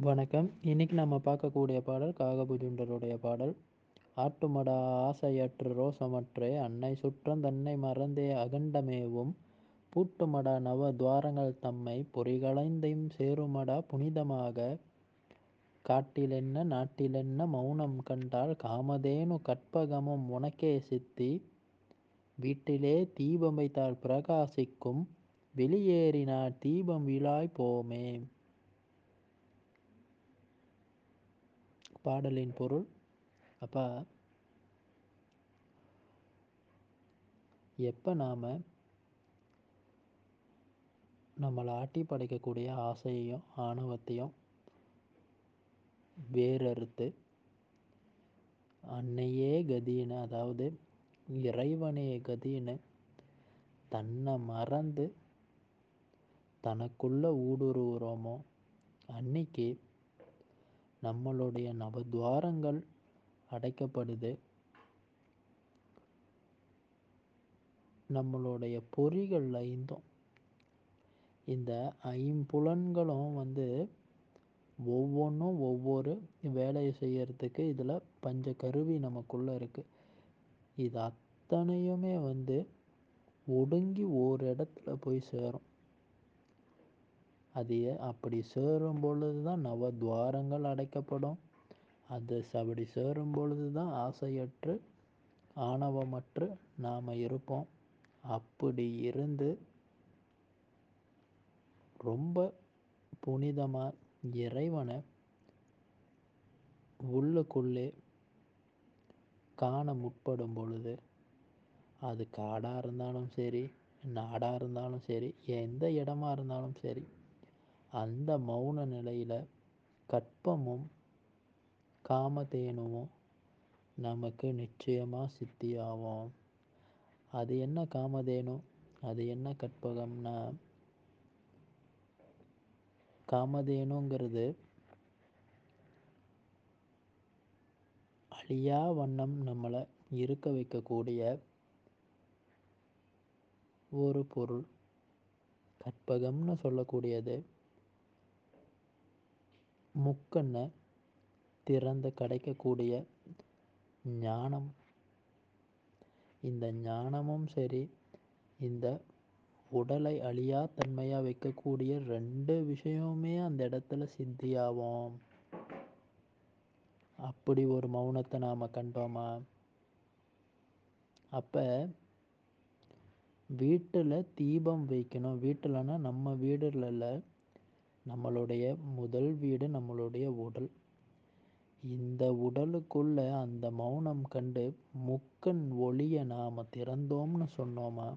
வணக்கம். இன்னைக்கு நம்ம பார்க்கக்கூடிய பாடல் காகபுஜுண்டருடைய பாடல். ஆட்டுமடா ஆசையற்று ரோசமற்றே அன்னை சுற்றம் தன்னை மறந்தே அகண்டமேவும். பூட்டுமடா நவ துவாரங்கள் தம்மை பொறிகளைந்தையும் சேருமடா புனிதமாக. காட்டிலென்ன நாட்டிலென்ன மௌனம் கண்டால் காமதேனு கற்பகமும் உனக்கே சித்தி. வீட்டிலே தீபம் வைத்தால் பிரகாசிக்கும் வெளியேறினார் தீபம் விழாய் போமே. பாடலின் பொருள். அப்போ எப்போ நாம் நம்மளை ஆட்டி படைக்கக்கூடிய ஆசையையும் ஆணவத்தையும் வேறறுத்து அன்னையே கதின்னு அதாவது இறைவனே கதின்னு தன்னை மறந்து தனக்குள்ள ஊடுருவுறோமோ அன்னைக்கு நம்மளுடைய நவத்வாரங்கள் அடைக்கப்படுது. நம்மளுடைய பொறிகள் ஐந்தும். இந்த ஐம்புலன்களும் வந்து ஒவ்வொன்றும் ஒவ்வொரு வேலையை செய்யறதுக்கு இதில் பஞ்ச கருவி நமக்குள்ளே இருக்குது இது அத்தனையுமே வந்து ஒடுங்கி ஒரு இடத்துல போய் சேரும். அது அப்படி சேரும் பொழுது தான் நவ துவாரங்கள் அடைக்கப்படும். அது அப்படி சேரும் பொழுது தான் ஆசையற்று ஆணவமற்று நாம் இருப்போம். அப்படி இருந்து ரொம்ப புனிதமாக இறைவனை உள்ளுக்குள்ளே காண முற்படும் பொழுது அது காடாக இருந்தாலும் சரி நாடாக இருந்தாலும் சரி எந்த இடமா இருந்தாலும் சரி அந்த மௌன நிலையில் கற்பமும் காமதேனுவும் நமக்கு நிச்சயமாக சித்தியாகும். அது என்ன காமதேனு? அது என்ன கற்பகம்னா காமதேனுங்கிறது அழியா வண்ணம் நம்மளை இருக்க வைக்கக்கூடிய ஒரு பொருள். கற்பகம்னு சொல்லக்கூடியது முக்கண்ணை திறந்து கிடைக்கக்கூடிய ஞானம். இந்த ஞானமும் சரி இந்த உடலை அழியா தன்மையாக வைக்கக்கூடிய ரெண்டு விஷயமுமே அந்த இடத்துல சித்தியாகும். அப்படி ஒரு மௌனத்தை நாம் கண்டோமா? அப்போ வீட்டில் தீபம் வைக்கணும். வீட்டிலனா நம்ம வீடுல நம்மளுடைய முதல் வீடு நம்மளுடைய உடல். இந்த உடலுக்குள்ள அந்த மௌனம் கண்டு முக்கன் ஒளியை நாம் திறந்தோம்னு சொன்னோமா?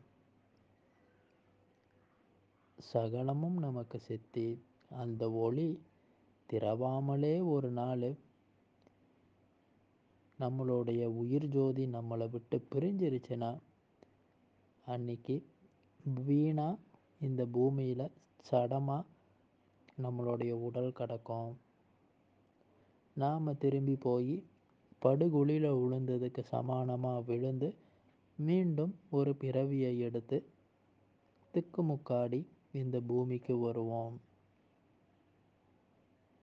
சகலமும் நமக்கு சித்தி. அந்த ஒளி திறவாமலே ஒரு நாள். நம்மளுடைய உயிர் ஜோதி நம்மளை விட்டு பிரிஞ்சிருச்சுன்னா அன்னைக்கு வீணாக இந்த பூமியில் சடமாக நம்மளுடைய உடல் கடக்கும். நாம் திரும்பி போய் படுகுழியில் விழுந்ததுக்கு சமானமாக விழுந்து மீண்டும் ஒரு பிறவியை எடுத்து திக்குமுக்காடி இந்த பூமிக்கு வருவோம்.